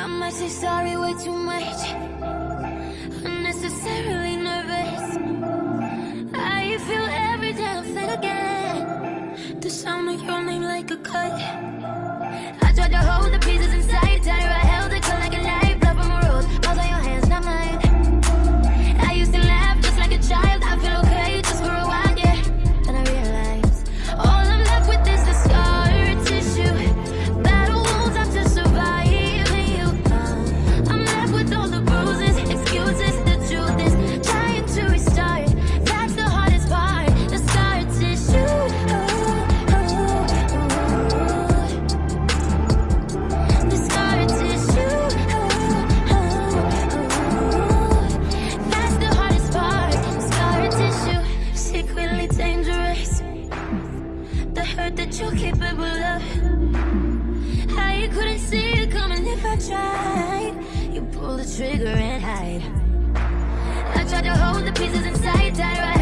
I might say sorry way too much. Unnecessarily nervous. I feel every damn thing again. The sound of your name like a cut. tried. You pull the trigger and hide. I tried to hold the pieces inside, tie right